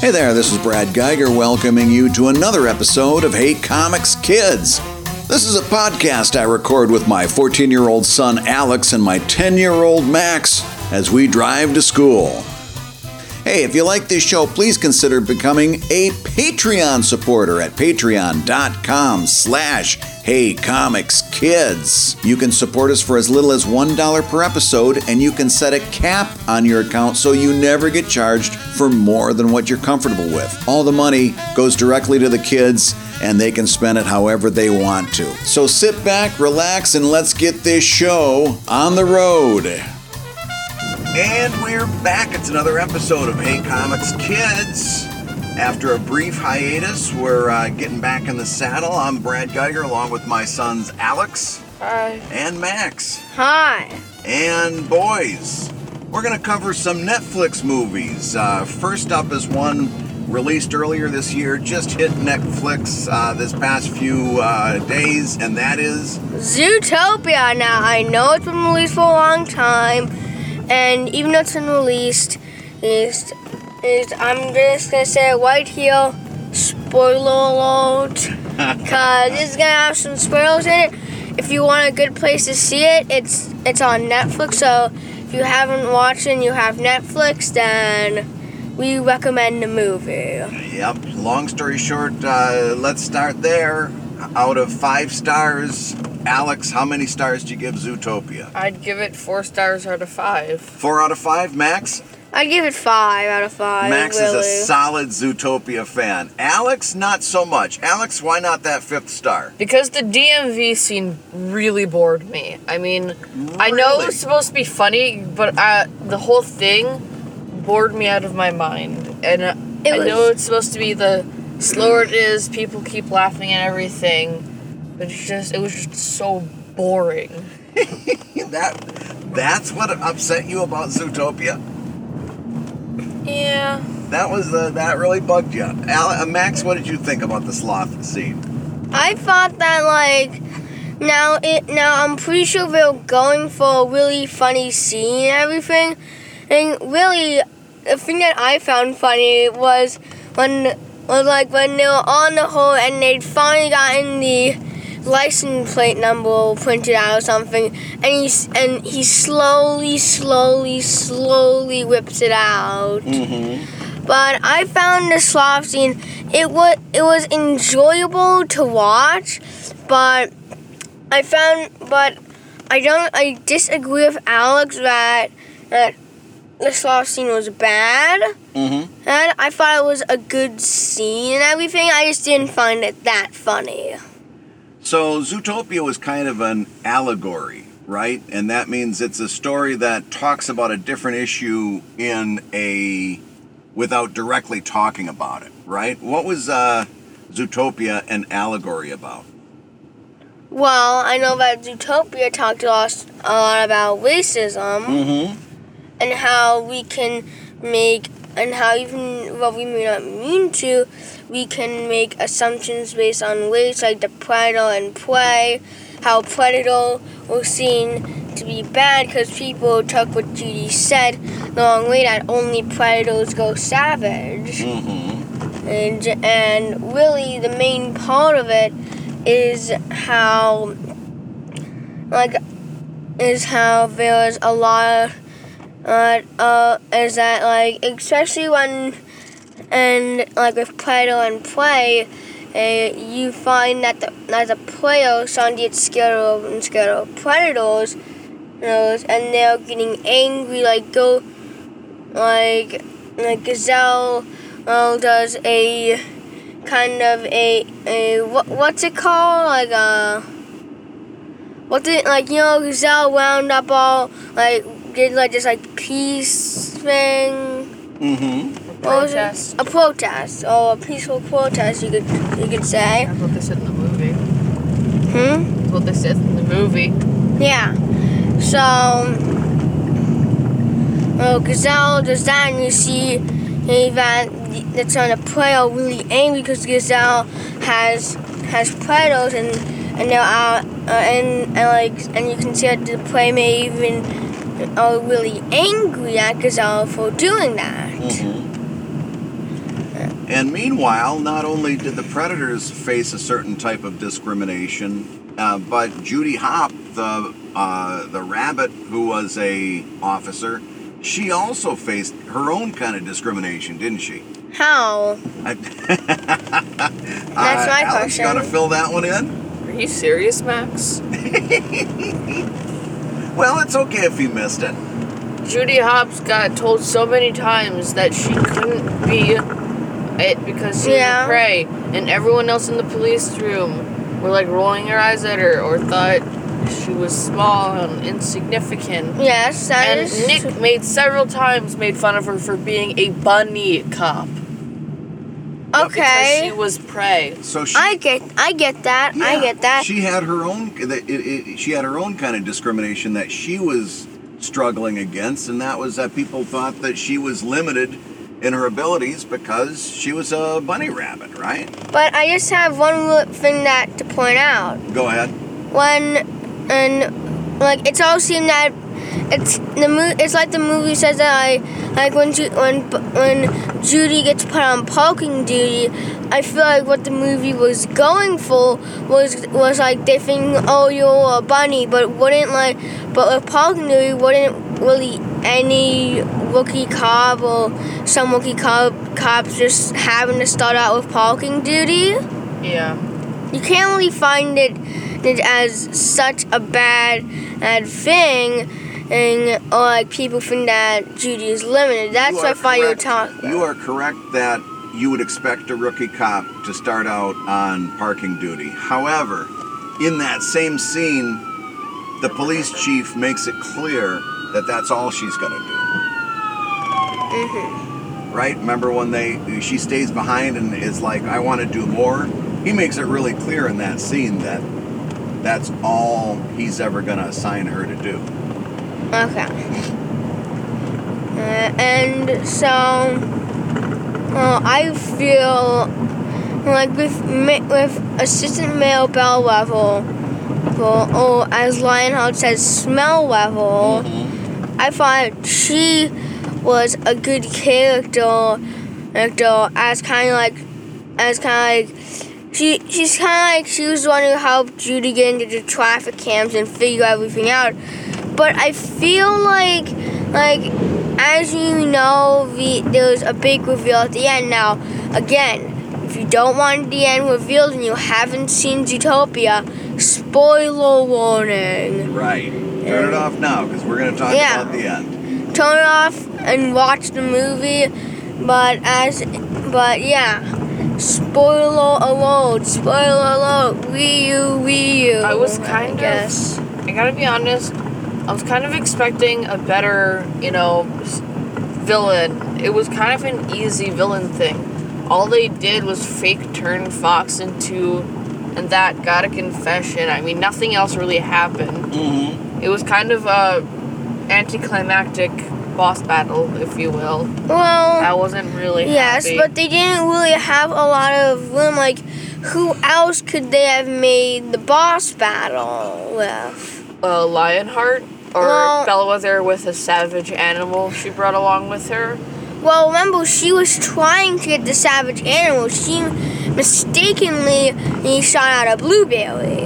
Hey there, this is Brad Geiger welcoming you to another episode of Hey Comics Kids. This is a podcast I record with my 14 year old son Alex and my 10 year old Max as we drive to school. Hey, if you like this show, please consider becoming a Patreon supporter at patreon.com slash Hey Comics Kids. You can support us for as little as $1 per episode, and you can set a cap on your account so you never get charged for more than what you're comfortable with. All the money goes directly to the kids, and they can spend it however they want to. So sit back, relax, and let's get this show on the road. And we're back. It's another episode of Hey Comics Kids. After a brief hiatus, we're uh, getting back in the saddle. I'm Brad Geiger along with my sons Alex Hi. and Max. Hi. And boys, we're going to cover some Netflix movies. Uh, first up is one released earlier this year, just hit Netflix uh, this past few uh, days, and that is Zootopia. Now, I know it's been released for a long time, and even though it's been released, is is I'm just gonna say it right here, spoiler alert, because it's gonna have some spoilers in it. If you want a good place to see it, it's it's on Netflix. So if you haven't watched it and you have Netflix, then we recommend the movie. Yep. Long story short, uh, let's start there. Out of five stars, Alex, how many stars do you give Zootopia? I'd give it four stars out of five. Four out of five, Max. I'd give it five out of five. Max really. is a solid Zootopia fan. Alex, not so much. Alex, why not that fifth star? Because the DMV scene really bored me. I mean, I know Really? it's supposed to be funny, but uh, the whole thing bored me out of my mind. And uh, It I was- know it's supposed to be the slower it is, people keep laughing and everything, but it's just, it was just so boring. that that's what upset you about Zootopia. Yeah. That was the that really bugged you. Al, uh, Max, what did you think about the sloth scene? I thought that like now it now I'm pretty sure they're going for a really funny scene and everything. And really the thing that I found funny was when was like when they were on the hole and they'd finally gotten the license plate number printed out or something and he's and he slowly, slowly, slowly whips it out. Mm-hmm. But I found the sloth scene. It was it was enjoyable to watch, but I found but I don't I disagree with Alex that that the sloth scene was bad. Mm-hmm. And I thought it was a good scene and everything. I just didn't find it that funny. So Zootopia was kind of an allegory, right? And that means it's a story that talks about a different issue in a without directly talking about it, right? What was uh, Zootopia an allegory about? Well, I know that Zootopia talked to us a lot about racism. Mm-hmm. and how we can make and how even what we may not mean to, we can make assumptions based on race like the predator and prey. How predator was seen to be bad because people took what Judy said the wrong way that only predators go savage. Mm-hmm. And and really the main part of it is how like is how there's a lot of uh, uh, is that like especially when and like with Predator and Prey, uh, you find that the that the player suddenly gets scared of and scared of predators, you know, and they're getting angry like go like like gazelle uh, does a kind of a a what what's it called? Like uh what's it like you know gazelle wound up all like did like this like peace thing Mm-hmm. what was it? Protest. a protest or a peaceful protest you could you could say That's what they said in the movie. hmm That's what they said in the movie. yeah so well gazelle does that and you see that that's on the player really angry because gazelle has has predators and and they're out uh, and, and like and you can see that the prey may even are really angry at Gazelle for doing that. Mm-hmm. And meanwhile, not only did the predators face a certain type of discrimination, uh, but Judy Hop, the uh, the rabbit who was a officer, she also faced her own kind of discrimination, didn't she? How? I- That's my Uh, Alex, question. You gotta fill that one in. Are you serious, Max? Well, it's okay if you missed it. Judy Hopps got told so many times that she couldn't be it because she Yeah. was prey, and everyone else in the police room were like rolling their eyes at her or thought she was small and insignificant. Yes, that And is- Nick made several times made fun of her for being a bunny cop because Okay. she was prey. So she, I get, I get that. I get that. She had her own. It, it, she had her own kind of discrimination that she was struggling against, and that was that people thought that she was limited in her abilities because she was a bunny rabbit, right? But I just have one li- thing that to point out. Go ahead. When and like it's all seen that it's the mo- It's like the movie says that I like when Ju- when when Judy gets put on parking duty. I feel like what the movie was going for was was like they think oh you're a bunny, but wouldn't like but with parking duty wouldn't really any rookie cop or some rookie cop cops just having to start out with parking duty Yeah. you can't really find it as such a bad, bad thing, and or like people think that Judy is limited. That's what I thought you were talking. You are correct that you would expect a rookie cop to start out on parking duty. However, in that same scene, the police chief makes it clear that that's all she's going to do. hmm right? Remember when they she stays behind and is like, I want to do more. He makes it really clear in that scene that that's all he's ever gonna assign her to do. Okay. Uh, and so, uh, I feel like with with assistant mayor Bellwether, or, or as Lionheart says, Smellwether. I thought she was a good character, character as kind of like, as kind of like, she she's kind of like she was the one who helped Judy get into the traffic cams and figure everything out. But I feel like, like, as you know, the, there was a big reveal at the end. Now, again, if you don't want the end revealed and you haven't seen Zootopia, spoiler warning. Right. Turn it off now because we're gonna talk Yeah. about the end. turn it off and watch the movie. But as, but yeah, spoiler alert! Spoiler alert! Wii U, Wii U. I was kind of- guess. I gotta be honest, I was kind of expecting a better, you know, villain. It was kind of an easy villain thing. All they did was fake turn Fox into, and that got a confession. I mean, nothing else really happened. Mm-hmm. It was kind of a anticlimactic boss battle, if you will. Well, I wasn't really yes, happy. but they didn't really have a lot of room. Like, who else could they have made the boss battle with? uh, Lionheart or Well- Bellwether with a savage animal she brought along with her. Well, remember, she was trying to get the savage animal. She mistakenly shot out a blueberry.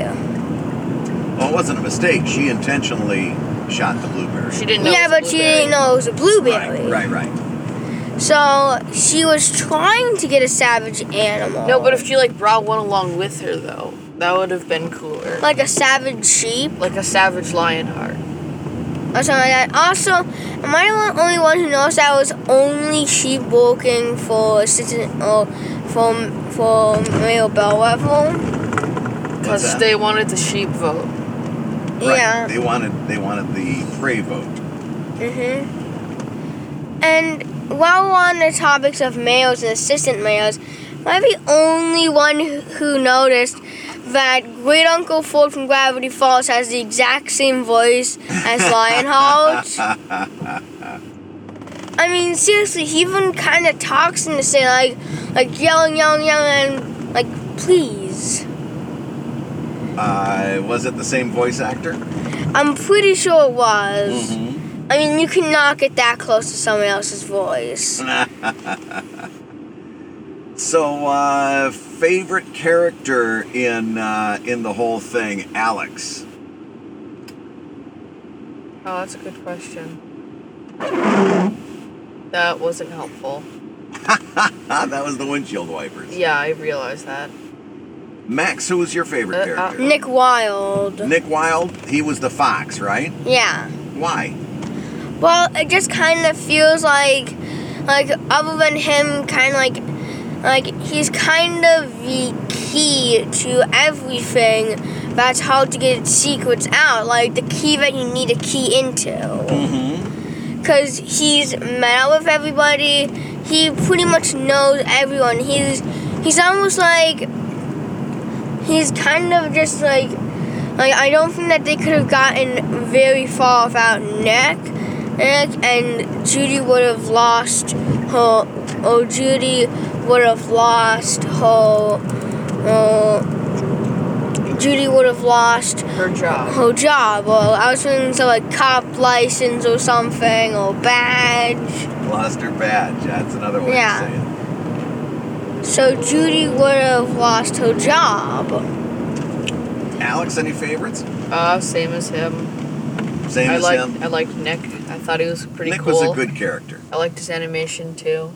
Well, it wasn't a mistake. She intentionally shot the blueberry. She didn't know. yeah, it was but she didn't know it was a blueberry. Right, right, right. So she was trying to get a savage animal. No, but if she like brought one along with her though, that would have been cooler. like a savage sheep Like a savage Lionheart. or something like that. Also, am I the only one who knows that was only sheep walking for assistant or for for mayor Bellwether? Because they wanted the sheep vote. Right. Yeah. They wanted they wanted the prey vote. Mhm. And while we're on the topics of males and assistant males, am I the only one who- noticed that Great Uncle Ford from Gravity Falls has the exact same voice as Lionheart? I mean, seriously, he even kind of talks in the same like, like yelling, yelling, yelling, like, please. Uh, was it the same voice actor? I'm pretty sure it was. Mm-hmm. I mean, you cannot get that close to someone else's voice. So, uh, favorite character in uh, in the whole thing, Alex. Oh, that's a good question. That wasn't helpful. That was the windshield wipers. Yeah, I realized that. Max, who was your favorite Uh, uh, character? Nick Wilde. Nick Wilde. He was the fox, right? Yeah. Why? Well, it just kind of feels like, like other than him, kind of like, like he's kind of the key to everything. That's how to get secrets out, like the key that you need a key into. Mm-hmm. Cause he's met out with everybody. He pretty much knows everyone. He's he's almost like he's kind of just like like I don't think that they could have gotten very far without Nick. Nick and Judy would have lost her. Oh, Judy would have lost her. Uh, Judy would have lost Her job. her job, or I was thinking some like cop license or something, or badge. Lost her badge. That's another way of saying it. Yeah. To say it. So Judy would have lost her job. Alex, any favorites? Uh, same as him. Same I as liked him. I liked Nick. I thought he was pretty Nick cool. was a good character. I liked his animation too.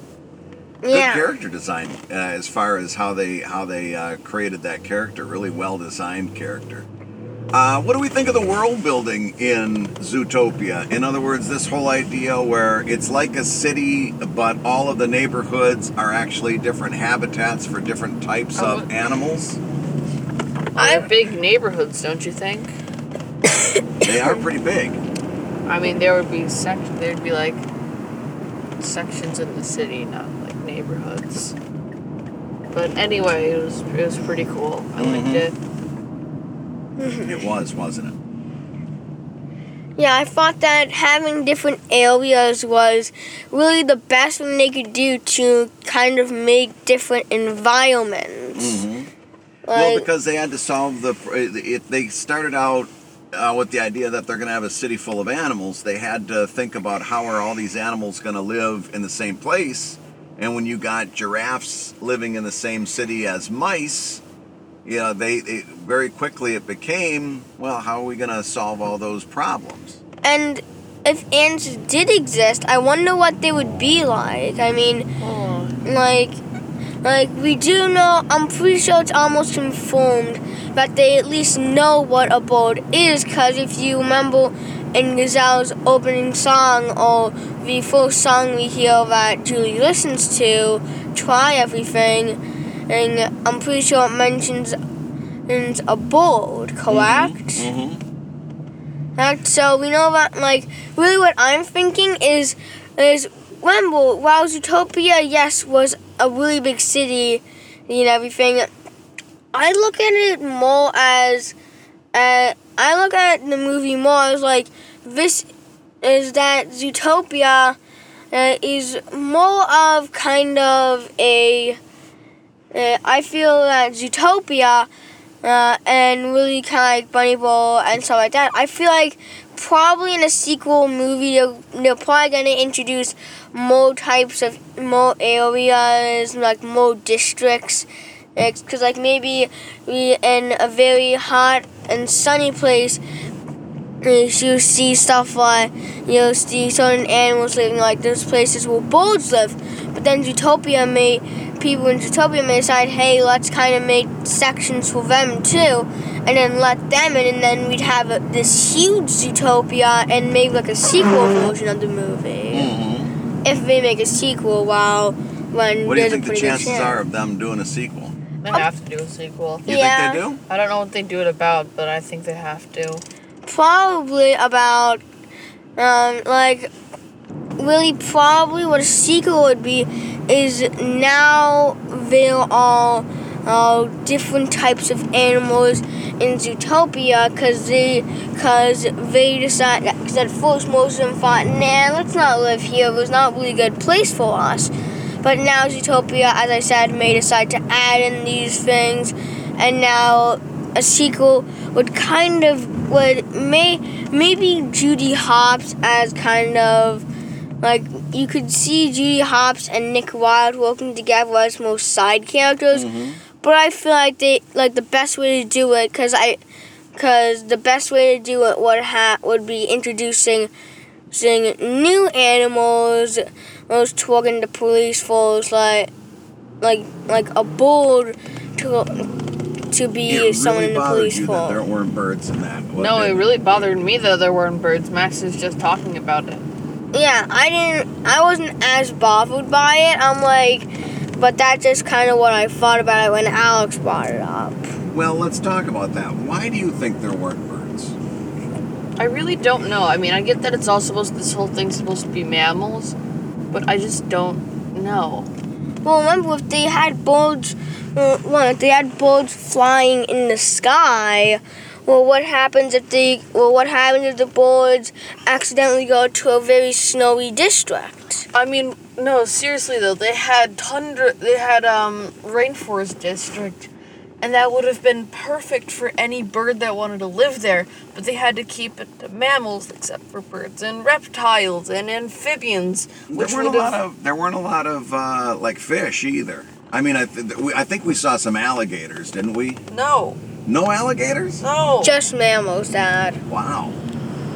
Good Yeah. character design, uh, as far as how they how they uh, created that character. Really well designed character. Uh, what do we think of the world building in Zootopia? In other words, this whole idea where it's like a city, but all of the neighborhoods are actually different habitats for different types Oh, of animals. I- big neighborhoods, don't you think? They are pretty big. I mean, there would be sec. There'd be like sections in the city, not like neighborhoods. But anyway, it was it was pretty cool. I liked Mhm. It. It was, wasn't it? Yeah, I thought that having different areas was really the best thing they could do to kind of make different environments. Mm-hmm. well, because they had to solve the. It, they started out uh, with the idea that they're going to have a city full of animals. They had to think about how are all these animals going to live in the same place. And when you got giraffes living in the same city as mice, you know, they, they very quickly it became well, how are we going to solve all those problems? and if ants did exist, I wonder what they would be like. I mean, Oh, like like we do know i'm pretty sure it's almost confirmed that they at least know what a bird is because if you remember in gazelle's opening song or the first song we hear that judy listens to try everything and i'm pretty sure it mentions a bird correct Mm-hmm. Right, so we know that like really what I'm thinking is is remember while Zootopia yes was a really big city and everything, I look at it more as uh, I look at the movie more as like this is that Zootopia uh, is more of kind of a uh, I feel that Zootopia uh, and really kind of like Bunny Bowl and stuff like that. I feel like probably in a sequel movie they're, they're probably gonna introduce more types of more areas, like more districts. Because like maybe we in a very hot and sunny place, you see stuff like you'll see certain animals living like those places where birds live. But then Zootopia made, people in Zootopia may decide, hey, let's kind of make sections for them too, and then let them in, and then we'd have a, this huge Zootopia and maybe like a sequel version of the movie. Mm-hmm. If they make a sequel, while when What do you think the chances chance. are of them doing a sequel? they have to do a sequel. You Yeah. think they do? I don't know what they do it about, but I think they have to. Probably about um like really probably what a sequel would be is now there are uh, different types of animals in Zootopia because they because they decide because at first most of them thought nah let's not live here. It was not a really good place for us. But now Zootopia as I said may decide to add in these things and now a sequel would kind of would may maybe Judy Hopps as kind of like you could see Judy Hopps and Nick Wilde working together as most side characters. Mm-hmm. But I feel like they like the best way to do it because I because the best way to do it would ha- would be introducing seeing new animals those toward the police force like like like a bull to to be It someone really in the police you that there weren't birds in that. No, it didn't really bothered me that there weren't birds. Max is just talking about it. Yeah, I didn't. I wasn't as bothered by it. I'm like, but that's just kind of what I thought about it when Alex brought it up. Well, let's talk about that. Why do you think there weren't birds? I really don't know. I mean, I get that it's all supposed. This whole thing's supposed to be mammals, but I just don't know. Well, remember if they had birds, uh, well, if they had birds flying in the sky. Well, what happens if they? Well, what happens if the birds accidentally go to a very snowy district? I mean, no, seriously though, they had tundra. They had um rainforest district, and that would have been perfect for any bird that wanted to live there. But they had to keep it to mammals, except for birds and reptiles and amphibians, which there weren't a lot have. of there weren't a lot of uh, like fish either. I mean, I th- we, I think we saw some alligators, didn't we? No, No alligators? no. Just mammals, Dad. Wow.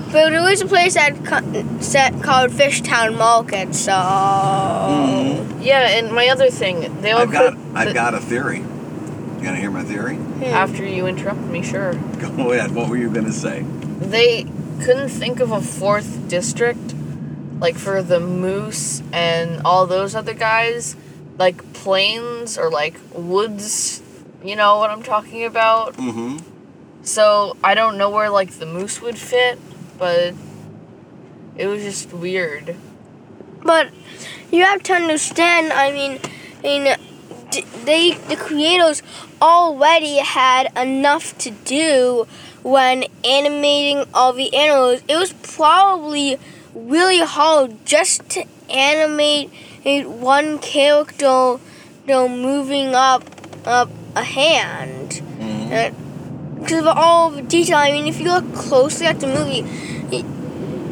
But there was a place that co- set called Fishtown Market, so. yeah, and my other thing, they all I've got put I've the- got a theory. You gonna hear my theory? After you interrupt me, sure. Go ahead. What were you gonna say? they couldn't think of a fourth district like for the moose and all those other guys like plains or like woods you know what i'm talking about Mm-hmm. so i don't know where like the moose would fit but it was just weird But you have to understand. I mean, I mean, d- they the creators already had enough to do when animating all the animals. It was probably really hard just to animate one character, you know, moving up up a hand. Mm-hmm. Uh, because of all the detail. I mean, if you look closely at the movie.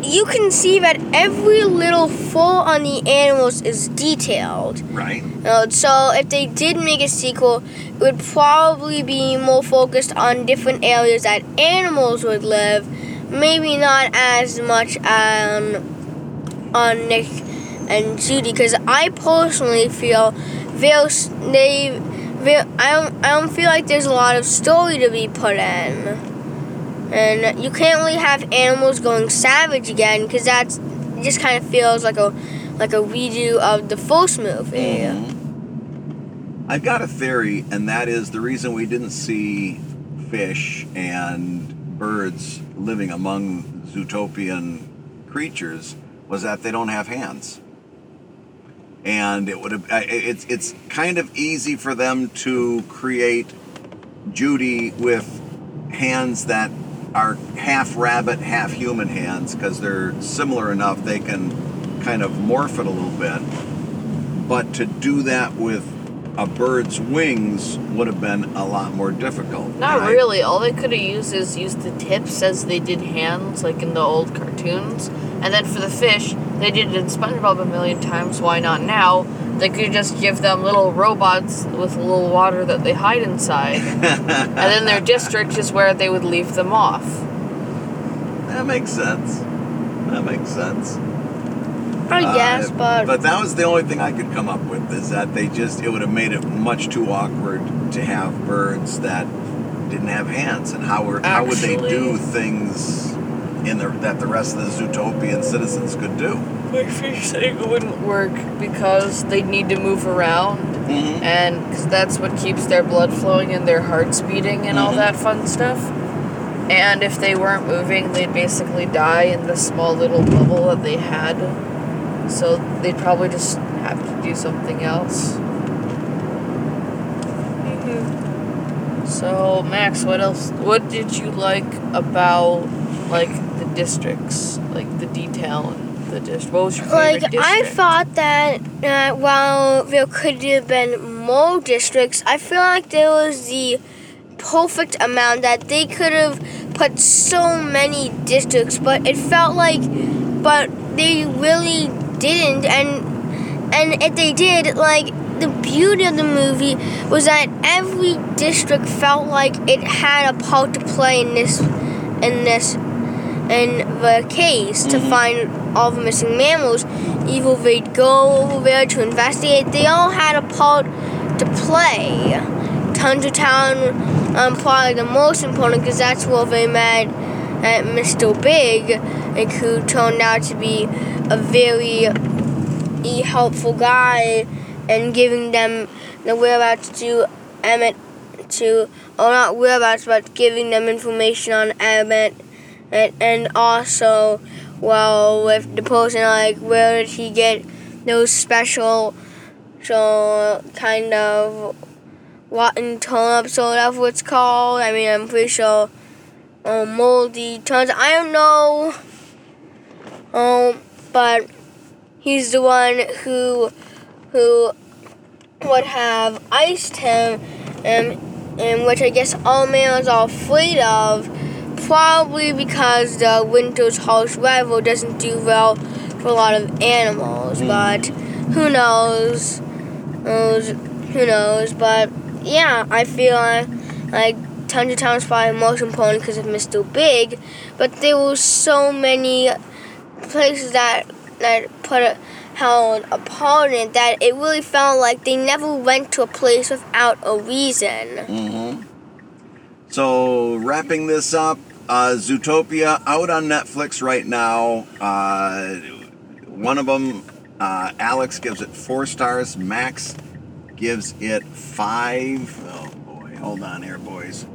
You can see that every little fur on the animals is detailed. Right. Uh, so if they did make a sequel, it would probably be more focused on different areas that animals would live, maybe not as much on on Nick and Judy. Because I personally feel they, they I don't I don't feel like there's a lot of story to be put in. And you can't really have animals going savage again because that's it just kind of feels like a like a redo of the first movie. Mm-hmm. I've got a theory, and that is the reason we didn't see fish and birds living among Zootopian creatures was that they don't have hands. And it would have, I- it's, it's kind of easy for them to create Judy with hands that are half rabbit, half human hands because they're similar enough they can kind of morph it a little bit. But to do that with a bird's wings would have been a lot more difficult. Not I- really. All they could have used is used the tips as they did hands, like in the old cartoons. And then for the fish, they did it in SpongeBob a million times. Why not now? They could just give them little robots with a little water that they hide inside. and then their district is where they would leave them off. That makes sense. That makes sense. I Uh, guess, but, but that was the only thing I could come up with is that they just it would have made it much too awkward to have birds that didn't have hands and how were, how would they do things in the that the rest of the Zootopian citizens could do. My fish thing wouldn't work because they'd need to move around. Mm-hmm. and because that's what keeps their blood flowing and their hearts beating and all Mhm. that fun stuff. And if they weren't moving, they'd basically die in the small little bubble that they had. So they'd probably just have to do something else. So Max, what else? What did you like about like the districts, like the detail in the district? What was your favorite like district? I thought that uh, while there could have been more districts, I feel like there was the perfect amount that they could have put so many districts, but it felt like, but they really didn't, and and if they did, like the beauty of the movie was that every district felt like it had a part to play in this in this in the case to find all the missing mammals. Either they'd go over there to investigate. They all had a part to play. Tundra Town, um, probably the most important because that's where they met at Mr. Big, and who turned out to be a very helpful guy and giving them the whereabouts to Emmett to or not whereabouts but giving them information on Emmett and, and also well with the person like where did he get those special so kind of rotten turnips or whatever it's called. I mean I'm pretty sure um, moldy turnips. I don't know. Um but he's the one who who would have iced him and and which I guess all males are afraid of probably because the winter's harsh weather doesn't do well for a lot of animals but who knows who knows but yeah I feel like, like Tundra Town is probably most important because of Mr. Big but there were so many places that that put a, held in it that it really felt like they never went to a place without a reason. Mm-hmm. So wrapping this up, uh, Zootopia out on Netflix right now. Uh, one of them, uh, Alex gives it four stars. Max gives it five. Oh boy, hold on here, boys.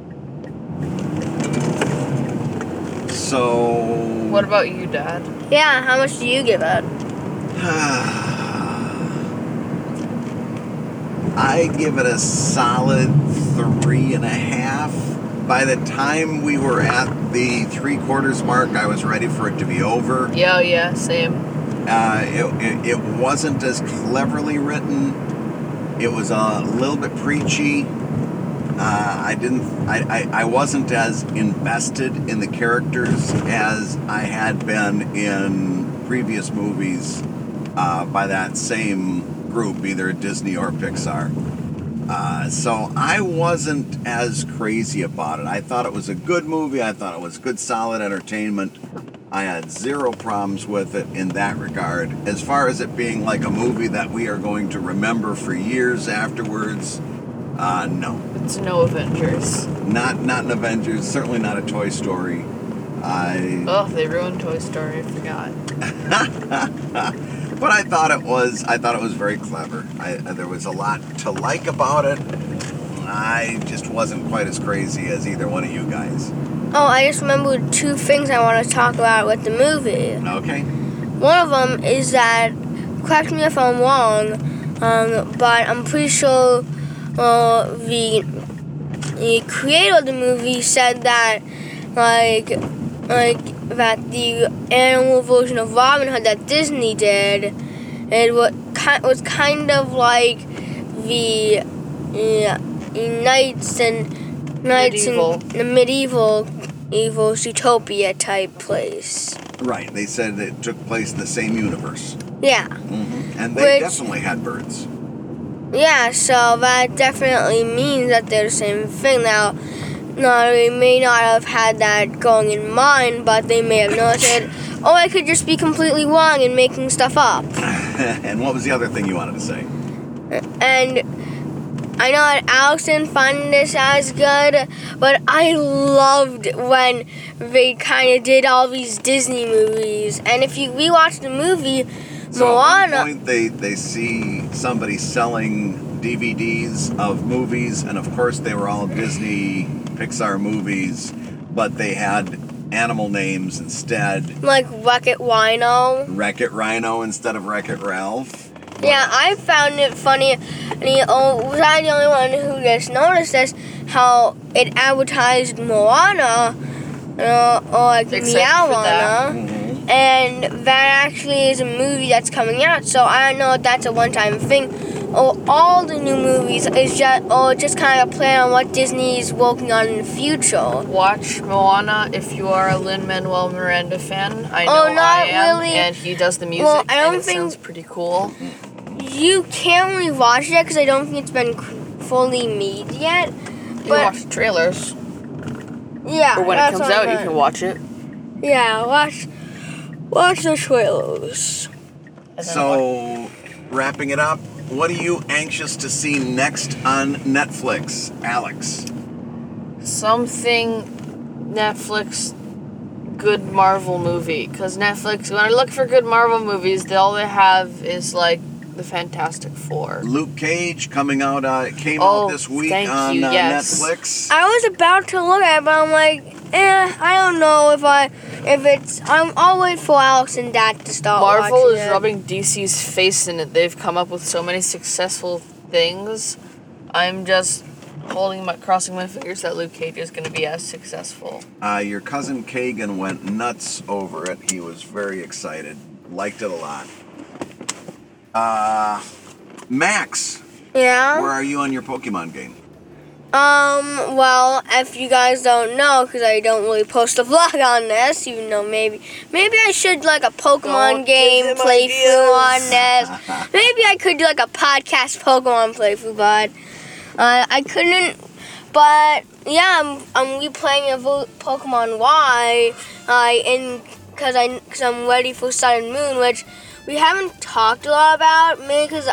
So What about you, Dad? Yeah, how much do you give it? I give it a solid three and a half. By the time we were at the three quarters mark, I was ready for it to be over. Yeah, yeah, same. Uh, it, it, it wasn't as cleverly written. It was a little bit preachy. Uh, I didn't. I, I, I wasn't as invested in the characters as I had been in previous movies uh, by that same group, either Disney or Pixar. Uh, so I wasn't as crazy about it. I thought it was a good movie. I thought it was good, solid entertainment. I had zero problems with it in that regard. As far as it being like a movie that we are going to remember for years afterwards, uh, no, It's no Avengers. not not an Avengers. Certainly not a Toy Story. I Oh, they ruined Toy Story. I forgot. but I thought it was I thought it was very clever. I, there was a lot to like about it. I just wasn't quite as crazy as either one of you guys. Oh, I just remembered two things I want to talk about with the movie. Okay. One of them is that, correct me if I'm wrong, um, but I'm pretty sure uh, the the creator of the movie said that, like, like that the animal version of Robin Hood that Disney did, it was kind was kind of like the yeah, knights and knights Medieval. and the medieval evil utopia type place. Right. They said it took place in the same universe. Yeah. Mhm. And they Which- definitely had birds. Yeah, so that definitely means that they're the same thing. Now, no, they may not have had that going in mind, but they may have noticed. Or oh, I could just be completely wrong and making stuff up. and what was the other thing you wanted to say? And I know that Alex didn't find this as good, but I loved when they kind of did all these Disney movies. And if you rewatch the movie, So at Moana. one point they, they see somebody selling DVDs of movies, and of course they were all Disney Pixar movies, but they had animal names instead. like Wreck It Wino. Wreck It Rhino instead of Wreck It Ralph. Yeah, I found it funny. And he, oh, was I the only one who just noticed this? How it advertised Moana, uh, or like Except for that. Meowana, Mhm. and that actually is a movie that's coming out. So I don't know if that's a one-time thing, oh, all the new movies is just oh just kind of play on what Disney is working on in the future. Watch Moana if you are a Lin Manuel Miranda fan. I oh, know Oh, not I am, really. and he does the music, Well, I don't and it think- sounds pretty cool. You can't really watch it because I don't think it's been fully made yet. You But watch the trailers, yeah, or when it comes out, you can watch it. Yeah, watch watch the trailers. and then watch- So, wrapping it up, what are you anxious to see next on Netflix, Alex? something Netflix good Marvel movie because Netflix when I look for good Marvel movies, they, all they have is like the Fantastic Four. Luke Cage coming out, uh, came Oh, out this week thank on you, uh, yes. Netflix. I was about to look at it, but I'm like, eh, I don't know if I if it's. I'm. I'll wait for Alex and Dad to start. Marvel watching is it. rubbing DC's face in it. They've come up with so many successful things. I'm just holding my crossing my fingers that Luke Cage is going to be as successful. Uh, your cousin Kagan went nuts over it. He was very excited, liked it a lot. Uh, Max, Yeah. where are you on your Pokemon game? Um, well, if you guys don't know, because I don't really post a vlog on this, even though maybe maybe I should like a Pokemon Don't game playthrough on this. maybe I could do like a podcast Pokemon playthrough, but uh, I couldn't. But yeah, I'm I'm replaying a vo- Pokemon Y, uh, in because I because I'm ready for Sun and Moon, which we haven't talked a lot about. Maybe because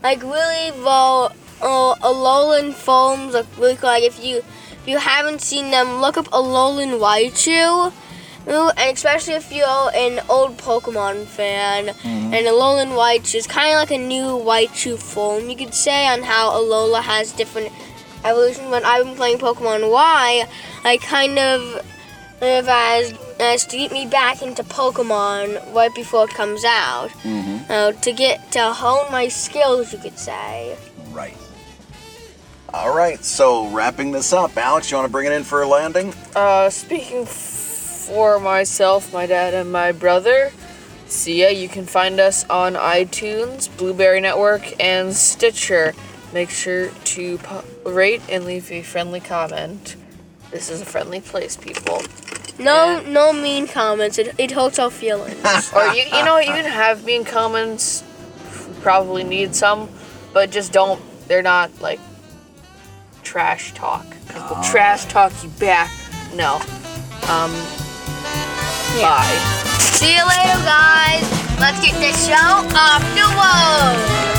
like really the uh, Alolan forms look really cool. Like if you if you haven't seen them, look up Alolan Raichu. And especially if you're an old Pokemon fan, and Alolan Raichu is kind of like a new Raichu form, you could say, on how Alola has different evolutions. When I've been playing Pokemon Y, I kind of live as, as to get me back into Pokemon right before it comes out. Mm-hmm. Uh, to get to hone my skills, you could say. Right. All right, so wrapping this up, Alex, you want to bring it in for a landing? Uh, speaking for myself, my dad, and my brother, Sia, you can find us on iTunes, Blubrry Network, and Stitcher. Make sure to po- rate and leave a friendly comment. This is a friendly place, people. No, no mean comments. It, it hurts our feelings. or you, you know, you can have mean comments. Probably need some, but just don't. They're not like trash talk. 'Cause we'll trash talk you back. No. Um. Bye. See you later, guys. Let's get this show off the road.